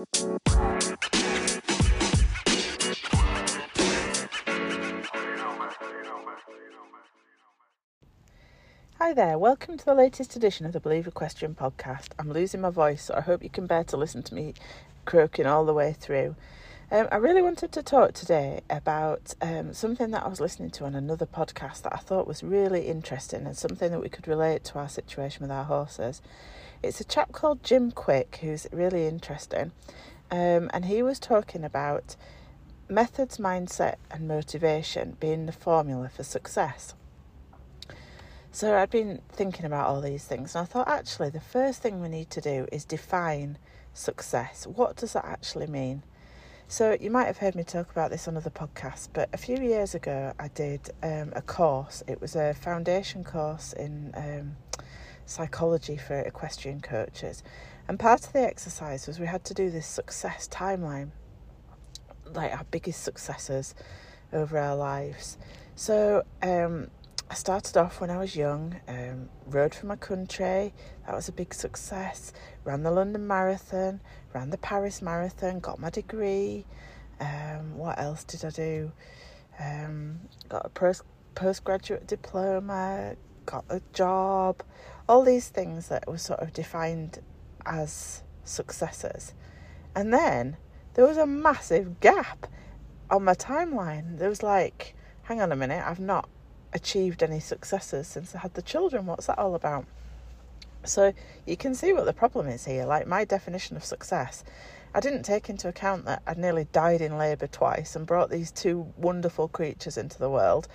Hi there, welcome to the latest edition of the Believe Equestrian podcast. I'm losing my voice, so I hope you can bear to listen to me croaking all the way through. Um, I really wanted to talk today about um, something that I was listening to on another podcast that I thought was really interesting and something that we could relate to our situation with our horses. It's a chap called Jim Kwik who's really interesting, um, and he was talking about methods, mindset, and motivation being the formula for success. So I'd been thinking about all these things, and I thought actually the first thing we need to do is define success. What does that actually mean? So, you might have heard me talk about this on other podcasts, but a few years ago I did um, a course. It was a foundation course in um, psychology for equestrian coaches. And part of the exercise was we had to do this success timeline, like our biggest successes over our lives. So, um, I started off when I was young, um, rode for my country, that was a big success. Ran the London Marathon, ran the Paris Marathon, got my degree. Um, what else did I do? Um, got a post postgraduate diploma, got a job, all these things that were sort of defined as successes. And then there was a massive gap on my timeline. There was like, hang on a minute, I've not achieved any successes since I had the children. What's that all about? So you can see what the problem is here. Like my definition of success, I didn't take into account that I'd nearly died in labour twice and brought these two wonderful creatures into the world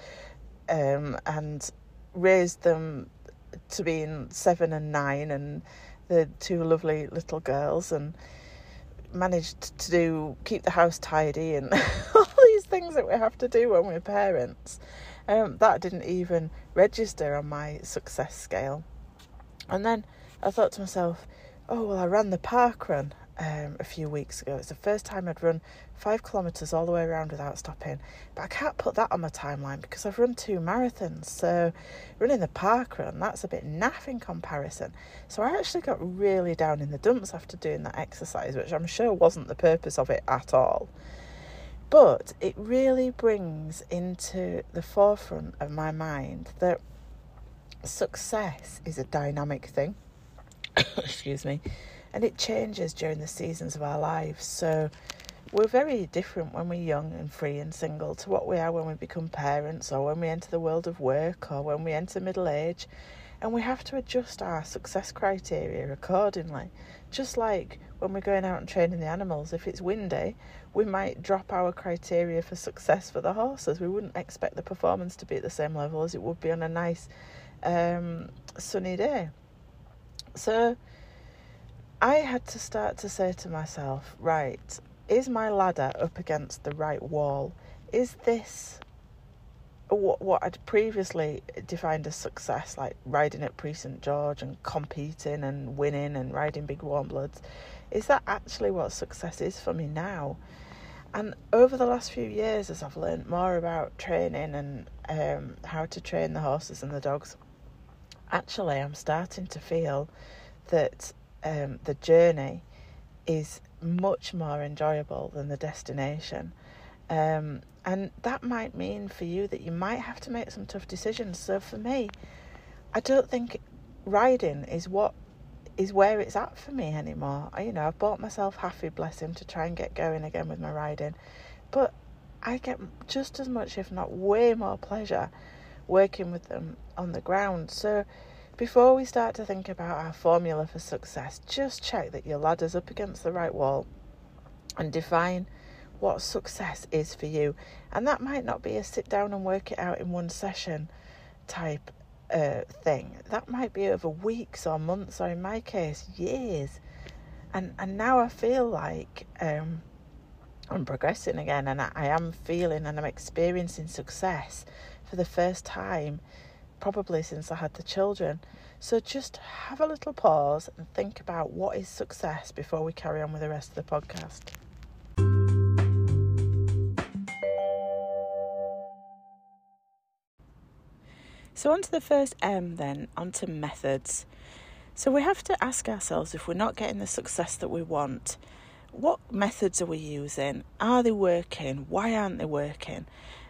um, and raised them to being seven and nine and the two lovely little girls and managed to do keep the house tidy and all these things that we have to do when we're parents. Um, that didn't even register on my success scale. And then I thought to myself, oh, well, I ran the park run um, a few weeks ago. It's the first time I'd run five kilometres all the way around without stopping. But I can't put that on my timeline because I've run two marathons. So running the park run, that's a bit naff in comparison. So I actually got really down in the dumps after doing that exercise, which I'm sure wasn't the purpose of it at all. But it really brings into the forefront of my mind that success is a dynamic thing. Excuse me. And it changes during the seasons of our lives. So we're very different when we're young and free and single to what we are when we become parents or when we enter the world of work or when we enter middle age. And we have to adjust our success criteria accordingly. Just like when we're going out and training the animals, if it's windy, we might drop our criteria for success for the horses. We wouldn't expect the performance to be at the same level as it would be on a nice um, sunny day. So I had to start to say to myself, right, is my ladder up against the right wall? Is this what, what I'd previously defined as success, like riding at Prix St George and competing and winning and riding big warm bloods? Is that actually what success is for me now? And over the last few years, as I've learned more about training and um, how to train the horses and the dogs, actually, I'm starting to feel that um, the journey is much more enjoyable than the destination. Um, and that might mean for you that you might have to make some tough decisions. So for me, I don't think riding is what is where it's at for me anymore. I, you know, I've bought myself Haffy, bless him, to try and get going again with my riding. But I get just as much, if not way more pleasure working with them on the ground. So before we start to think about our formula for success, just check that your ladder's up against the right wall and define what success is for you. And that might not be a sit down and work it out in one session type uh, thing. That might be over weeks or months, or in my case, years. And and now I feel like um, I'm progressing again, and I, I am feeling and I'm experiencing success for the first time, probably since I had the children. So just have a little pause and think about what is success before we carry on with the rest of the podcast. So, on to the first M then, on to methods. So, we have to ask ourselves if we're not getting the success that we want, what methods are we using? Are they working? Why aren't they working?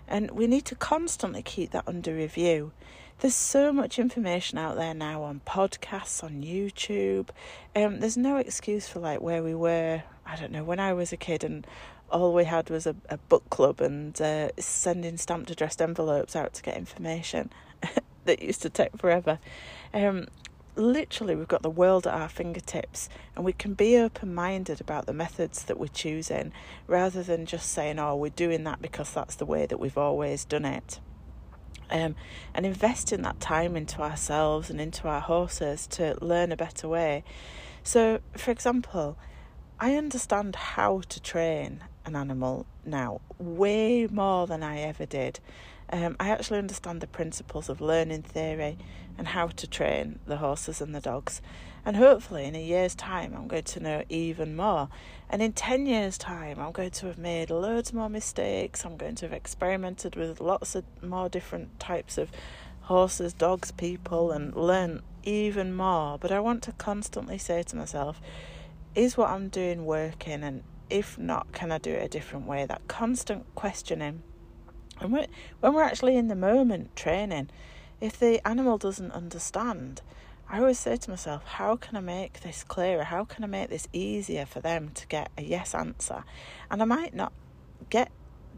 And we need to constantly keep that under review. There's so much information out there now on podcasts, on YouTube. Um, there's no excuse for like where we were, I don't know, when I was a kid and all we had was a, a book club and uh, sending stamped addressed envelopes out to get information that used to take forever. Um, literally we've got the world at our fingertips and we can be open minded about the methods that we're choosing rather than just saying, oh, we're doing that because that's the way that we've always done it. Um, and investing that time into ourselves and into our horses to learn a better way. So, for example, I understand how to train an animal now way more than I ever did. Um, I actually understand the principles of learning theory and how to train the horses and the dogs. And hopefully, in a year's time, I'm going to know even more. And in 10 years' time, I'm going to have made loads more mistakes. I'm going to have experimented with lots of more different types of horses, dogs, people, and learn even more. But I want to constantly say to myself, is what I'm doing working? And if not, can I do it a different way? That constant questioning and when we're actually in the moment training, if the animal doesn't understand, I always say to myself, how can I make this clearer? How can I make this easier for them to get a yes answer? And I might not get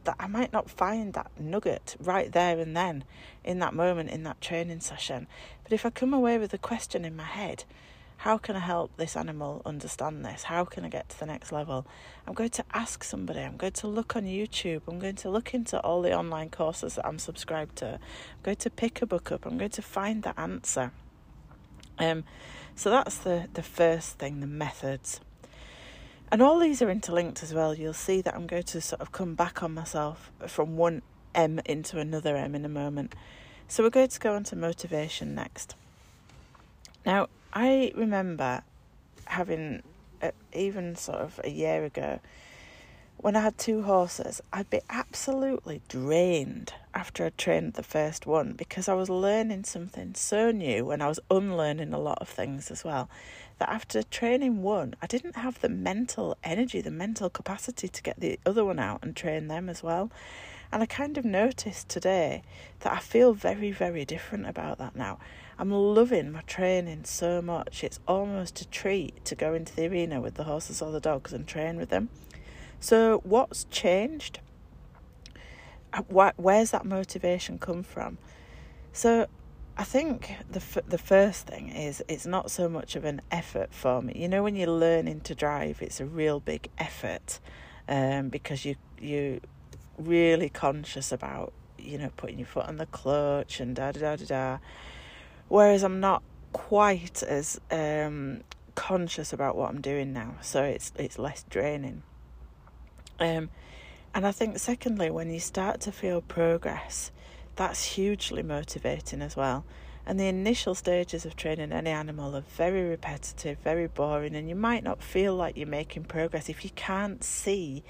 that, I might not find that nugget right there and then in that moment in that training session. But if I come away with a question in my head, how can I help this animal understand this? How can I get to the next level? I'm going to ask somebody. I'm going to look on YouTube. I'm going to look into all the online courses that I'm subscribed to. I'm going to pick a book up. I'm going to find the answer. Um, so that's the, the first thing, the methods. And all these are interlinked as well. You'll see that I'm going to sort of come back on myself from one M into another M in a moment. So we're going to go on to motivation next. Now, I remember having, uh, even sort of a year ago, when I had two horses, I'd be absolutely drained after I trained the first one because I was learning something so new and I was unlearning a lot of things as well. That after training one, I didn't have the mental energy, the mental capacity to get the other one out and train them as well. And I kind of noticed today that I feel very, very different about that now. I'm loving my training so much. It's almost a treat to go into the arena with the horses or the dogs and train with them. So, what's changed? Uh, where's that motivation come from? So, I think the f- the first thing is it's not so much of an effort for me. You know, when you're learning to drive, it's a real big effort um, because you you really conscious about you know putting your foot on the clutch and da da da da da Whereas I'm not quite as um, conscious about what I'm doing now, so it's it's less draining. Um, and I think secondly, when you start to feel progress, that's hugely motivating as well. And the initial stages of training any animal are very repetitive, very boring, and you might not feel like you're making progress if you can't see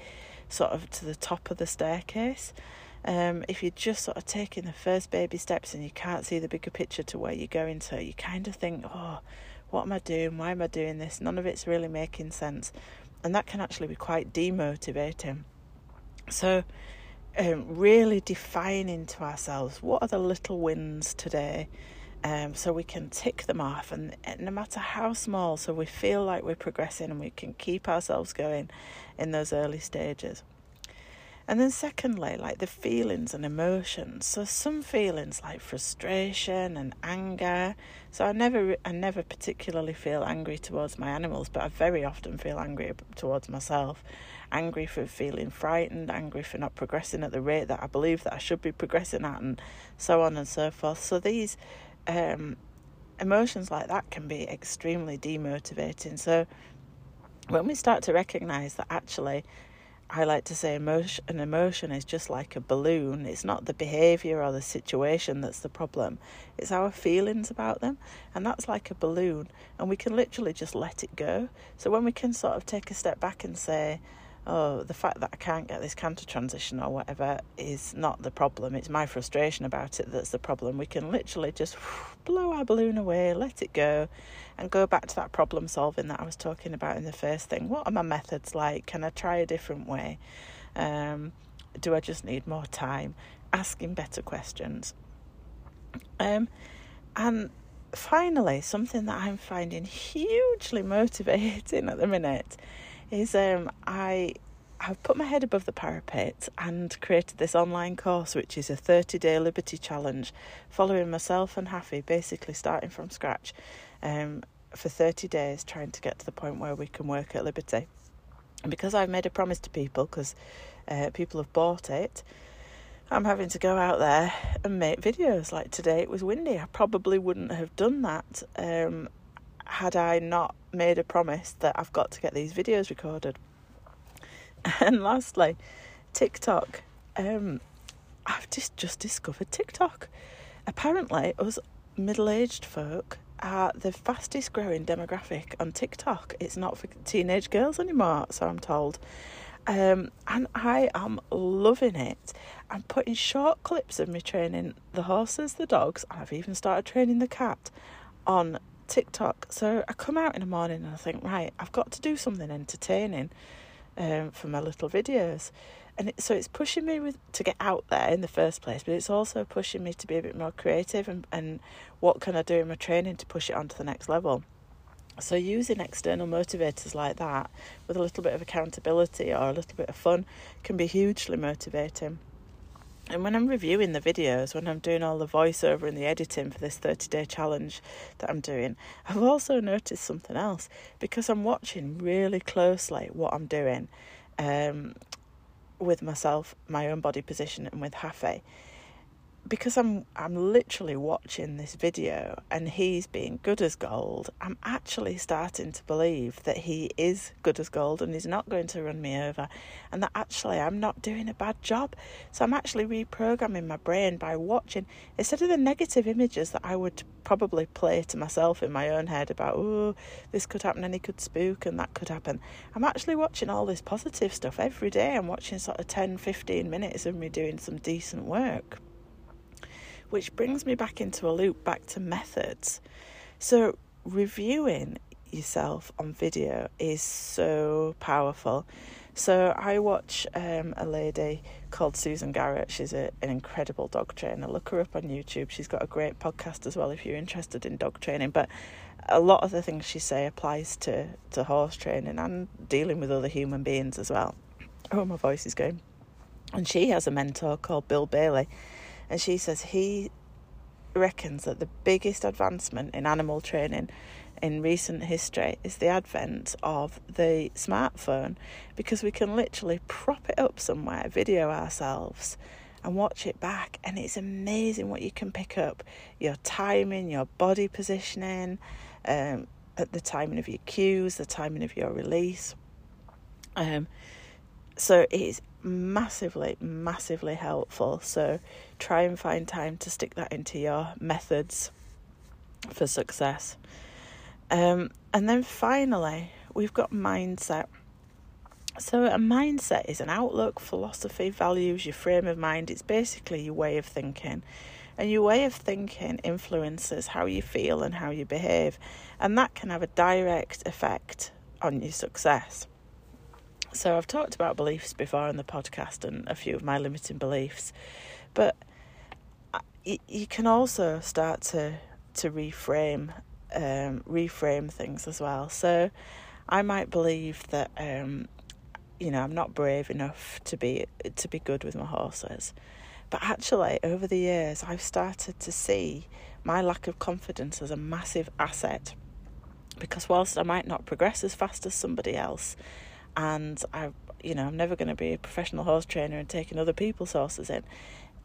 sort of to the top of the staircase. Um, if you're just sort of taking the first baby steps and you can't see the bigger picture to where you're going to, you kind of think, oh, what am I doing? Why am I doing this? None of it's really making sense. And that can actually be quite demotivating. So, um, really defining to ourselves what are the little wins today um, so we can tick them off and no matter how small so we feel like we're progressing and we can keep ourselves going in those early stages and then, secondly, like the feelings and emotions. So, some feelings like frustration and anger. So, I never, I never particularly feel angry towards my animals, but I very often feel angry towards myself. Angry for feeling frightened, angry for not progressing at the rate that I believe that I should be progressing at, and so on and so forth. So, these um, emotions like that can be extremely demotivating. So, when we start to recognize that actually I like to say emotion, an emotion is just like a balloon. It's not the behavior or the situation that's the problem. It's our feelings about them. And that's like a balloon. And we can literally just let it go. So when we can sort of take a step back and say, oh, the fact that I can't get this canter transition or whatever is not the problem. It's my frustration about it that's the problem. We can literally just blow our balloon away, let it go, and go back to that problem solving that I was talking about in the first thing. What are my methods like? Can I try a different way? Um, do I just need more time? Asking better questions. Um, and finally, something that I'm finding hugely motivating at the minute is um, I have put my head above the parapet and created this online course, which is a 30 day Liberty challenge, following myself and Haffy, basically starting from scratch um, for 30 days, trying to get to the point where we can work at Liberty. And because I've made a promise to people, because uh, people have bought it, I'm having to go out there and make videos. Like today, it was windy. I probably wouldn't have done that um, had I not made a promise that I've got to get these videos recorded. And lastly, TikTok. Um, I've just just discovered TikTok. Apparently, us middle-aged folk are the fastest growing demographic on TikTok. It's not for teenage girls anymore, so I'm told. Um, and I am loving it. I'm putting short clips of me training the horses, the dogs, and I've even started training the cat on TikTok. So I come out in the morning and I think, right, I've got to do something entertaining um, for my little videos. And it, so it's pushing me with, to get out there in the first place, but it's also pushing me to be a bit more creative and, and what can I do in my training to push it on to the next level. So using external motivators like that with a little bit of accountability or a little bit of fun can be hugely motivating. And when I'm reviewing the videos, when I'm doing all the voiceover and the editing for this 30 day challenge that I'm doing, I've also noticed something else because I'm watching really closely what I'm doing um, with myself, my own body position, and with Haffy because I'm I'm literally watching this video and he's being good as gold, I'm actually starting to believe that he is good as gold and he's not going to run me over and that actually I'm not doing a bad job. So I'm actually reprogramming my brain by watching instead of the negative images that I would probably play to myself in my own head about oh this could happen and he could spook and that could happen. I'm actually watching all this positive stuff every day. I'm watching sort of 10 15 minutes of me doing some decent work which brings me back into a loop back to methods. So, reviewing yourself on video is so powerful. So, I watch um, a lady called Susan Garrett. She's a, an incredible dog trainer. Look her up on YouTube. She's got a great podcast as well if you're interested in dog training. But a lot of the things she say applies to, to horse training and dealing with other human beings as well. Oh, my voice is going. And she has a mentor called Bill Bailey and she says he reckons that the biggest advancement in animal training in recent history is the advent of the smartphone because we can literally prop it up somewhere, video ourselves, and watch it back. And it's amazing what you can pick up your timing, your body positioning, um, at the timing of your cues, the timing of your release. Um, so it's massively, massively helpful. So try and find time to stick that into your methods for success. Um, and then finally, we've got mindset. So, a mindset is an outlook, philosophy, values, your frame of mind. It's basically your way of thinking. And your way of thinking influences how you feel and how you behave. And that can have a direct effect on your success. So I've talked about beliefs before in the podcast and a few of my limiting beliefs, but you can also start to to reframe um, reframe things as well. So I might believe that um, you know I'm not brave enough to be to be good with my horses, but actually over the years I've started to see my lack of confidence as a massive asset because whilst I might not progress as fast as somebody else, and I, you know, I'm never going to be a professional horse trainer and taking other people's horses in.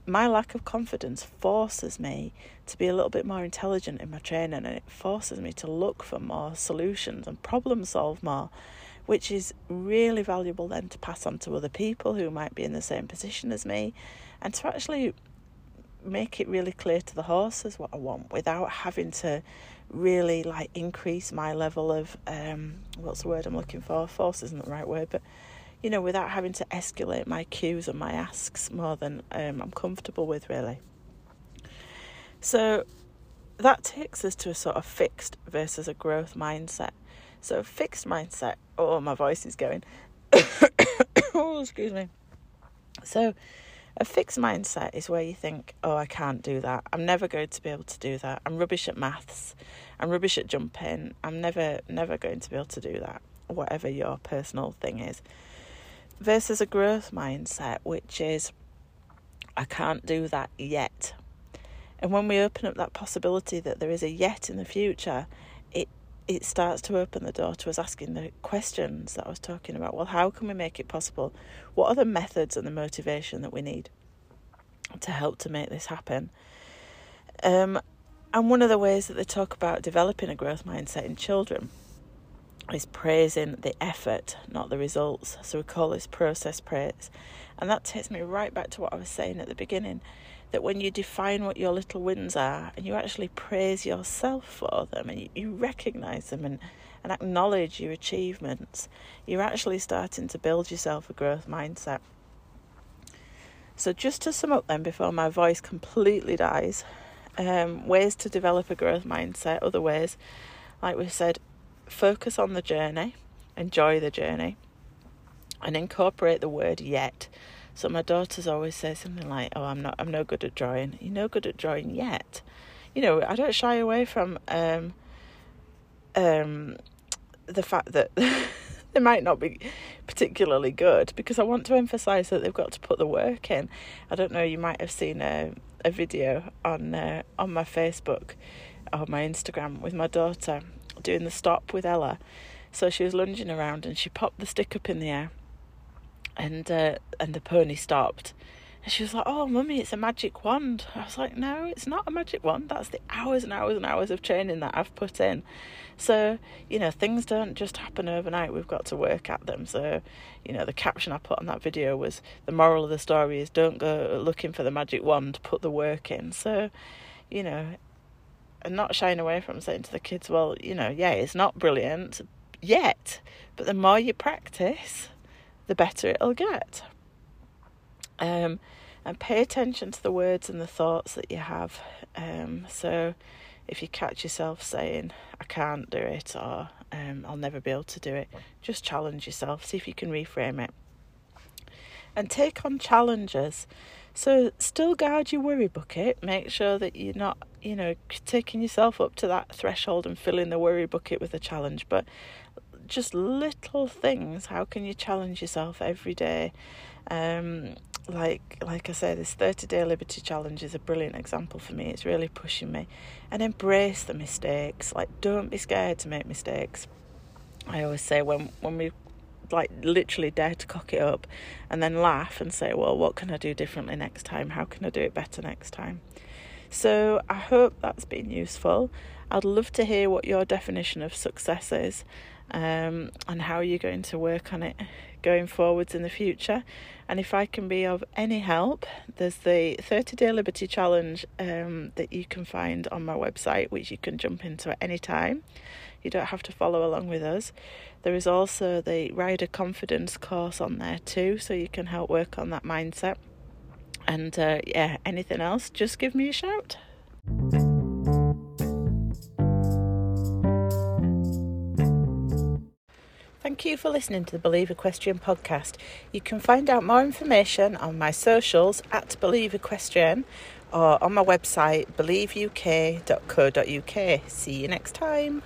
My lack of confidence forces me to be a little bit more intelligent in my training, and it forces me to look for more solutions and problem solve more, which is really valuable then to pass on to other people who might be in the same position as me, and to actually make it really clear to the horses what I want without having to really like increase my level of um, what's the word I'm looking for? Force isn't the right word, but you know, without having to escalate my cues and my asks more than um, I'm comfortable with, really. So that takes us to a sort of fixed versus a growth mindset. So, fixed mindset, oh, my voice is going. oh, excuse me. So, a fixed mindset is where you think, oh, I can't do that. I'm never going to be able to do that. I'm rubbish at maths. I'm rubbish at jumping. I'm never, never going to be able to do that, whatever your personal thing is. Versus a growth mindset, which is, I can't do that yet. And when we open up that possibility that there is a yet in the future, it it starts to open the door to us asking the questions that I was talking about. Well, how can we make it possible? What are the methods and the motivation that we need to help to make this happen? Um, and one of the ways that they talk about developing a growth mindset in children is praising the effort, not the results. So we call this process praise. And that takes me right back to what I was saying at the beginning that when you define what your little wins are and you actually praise yourself for them and you, recognize them and, and acknowledge your achievements, you're actually starting to build yourself a growth mindset. So, just to sum up then, before my voice completely dies, um, ways to develop a growth mindset, other ways, like we said, focus on the journey, enjoy the journey, and incorporate the word yet. So my daughters always say something like, "Oh, I'm not, I'm no good at drawing. You're no good at drawing yet." You know, I don't shy away from um, um, the fact that they might not be particularly good because I want to emphasise that they've got to put the work in. I don't know. You might have seen a a video on uh, on my Facebook or my Instagram with my daughter doing the stop with Ella. So she was lunging around and she popped the stick up in the air and uh, and the pony stopped. And she was like, "Oh, mummy, it's a magic wand." I was like, "No, it's not a magic wand. That's the hours and hours and hours of training that I've put in." So, you know, things don't just happen overnight. We've got to work at them. So, you know, the caption I put on that video was the moral of the story is don't go looking for the magic wand, put the work in. So, you know, and not shying away from saying to the kids, well, you know, yeah, it's not brilliant yet, but the more you practice, the better it'll get. Um, and pay attention to the words and the thoughts that you have. Um, so if you catch yourself saying, I can't do it, or um, I'll never be able to do it, just challenge yourself, see if you can reframe it. And take on challenges. So still guard your worry bucket. Make sure that you're not, you know, taking yourself up to that threshold and filling the worry bucket with a challenge. But just little things. How can you challenge yourself every day? Um, like like I say, this 30 day liberty challenge is a brilliant example for me. It's really pushing me. And embrace the mistakes. Like don't be scared to make mistakes. I always say when when we like literally dare to cock it up and then laugh and say, Well, what can I do differently next time? How can I do it better next time? So I hope that's been useful. I'd love to hear what your definition of success is um, and how you're going to work on it going forwards in the future. And if I can be of any help, there's the 30 Day Liberty Challenge um, that you can find on my website, which you can jump into at any time. You don't have to follow along with us. There is also the Rider Confidence course on there too, so you can help work on that mindset. And uh, yeah, anything else, just give me a shout. Thank you for listening to the Believe Equestrian podcast. You can find out more information on my socials at Believe Equestrian or on my website believeuk.co.uk. See you next time.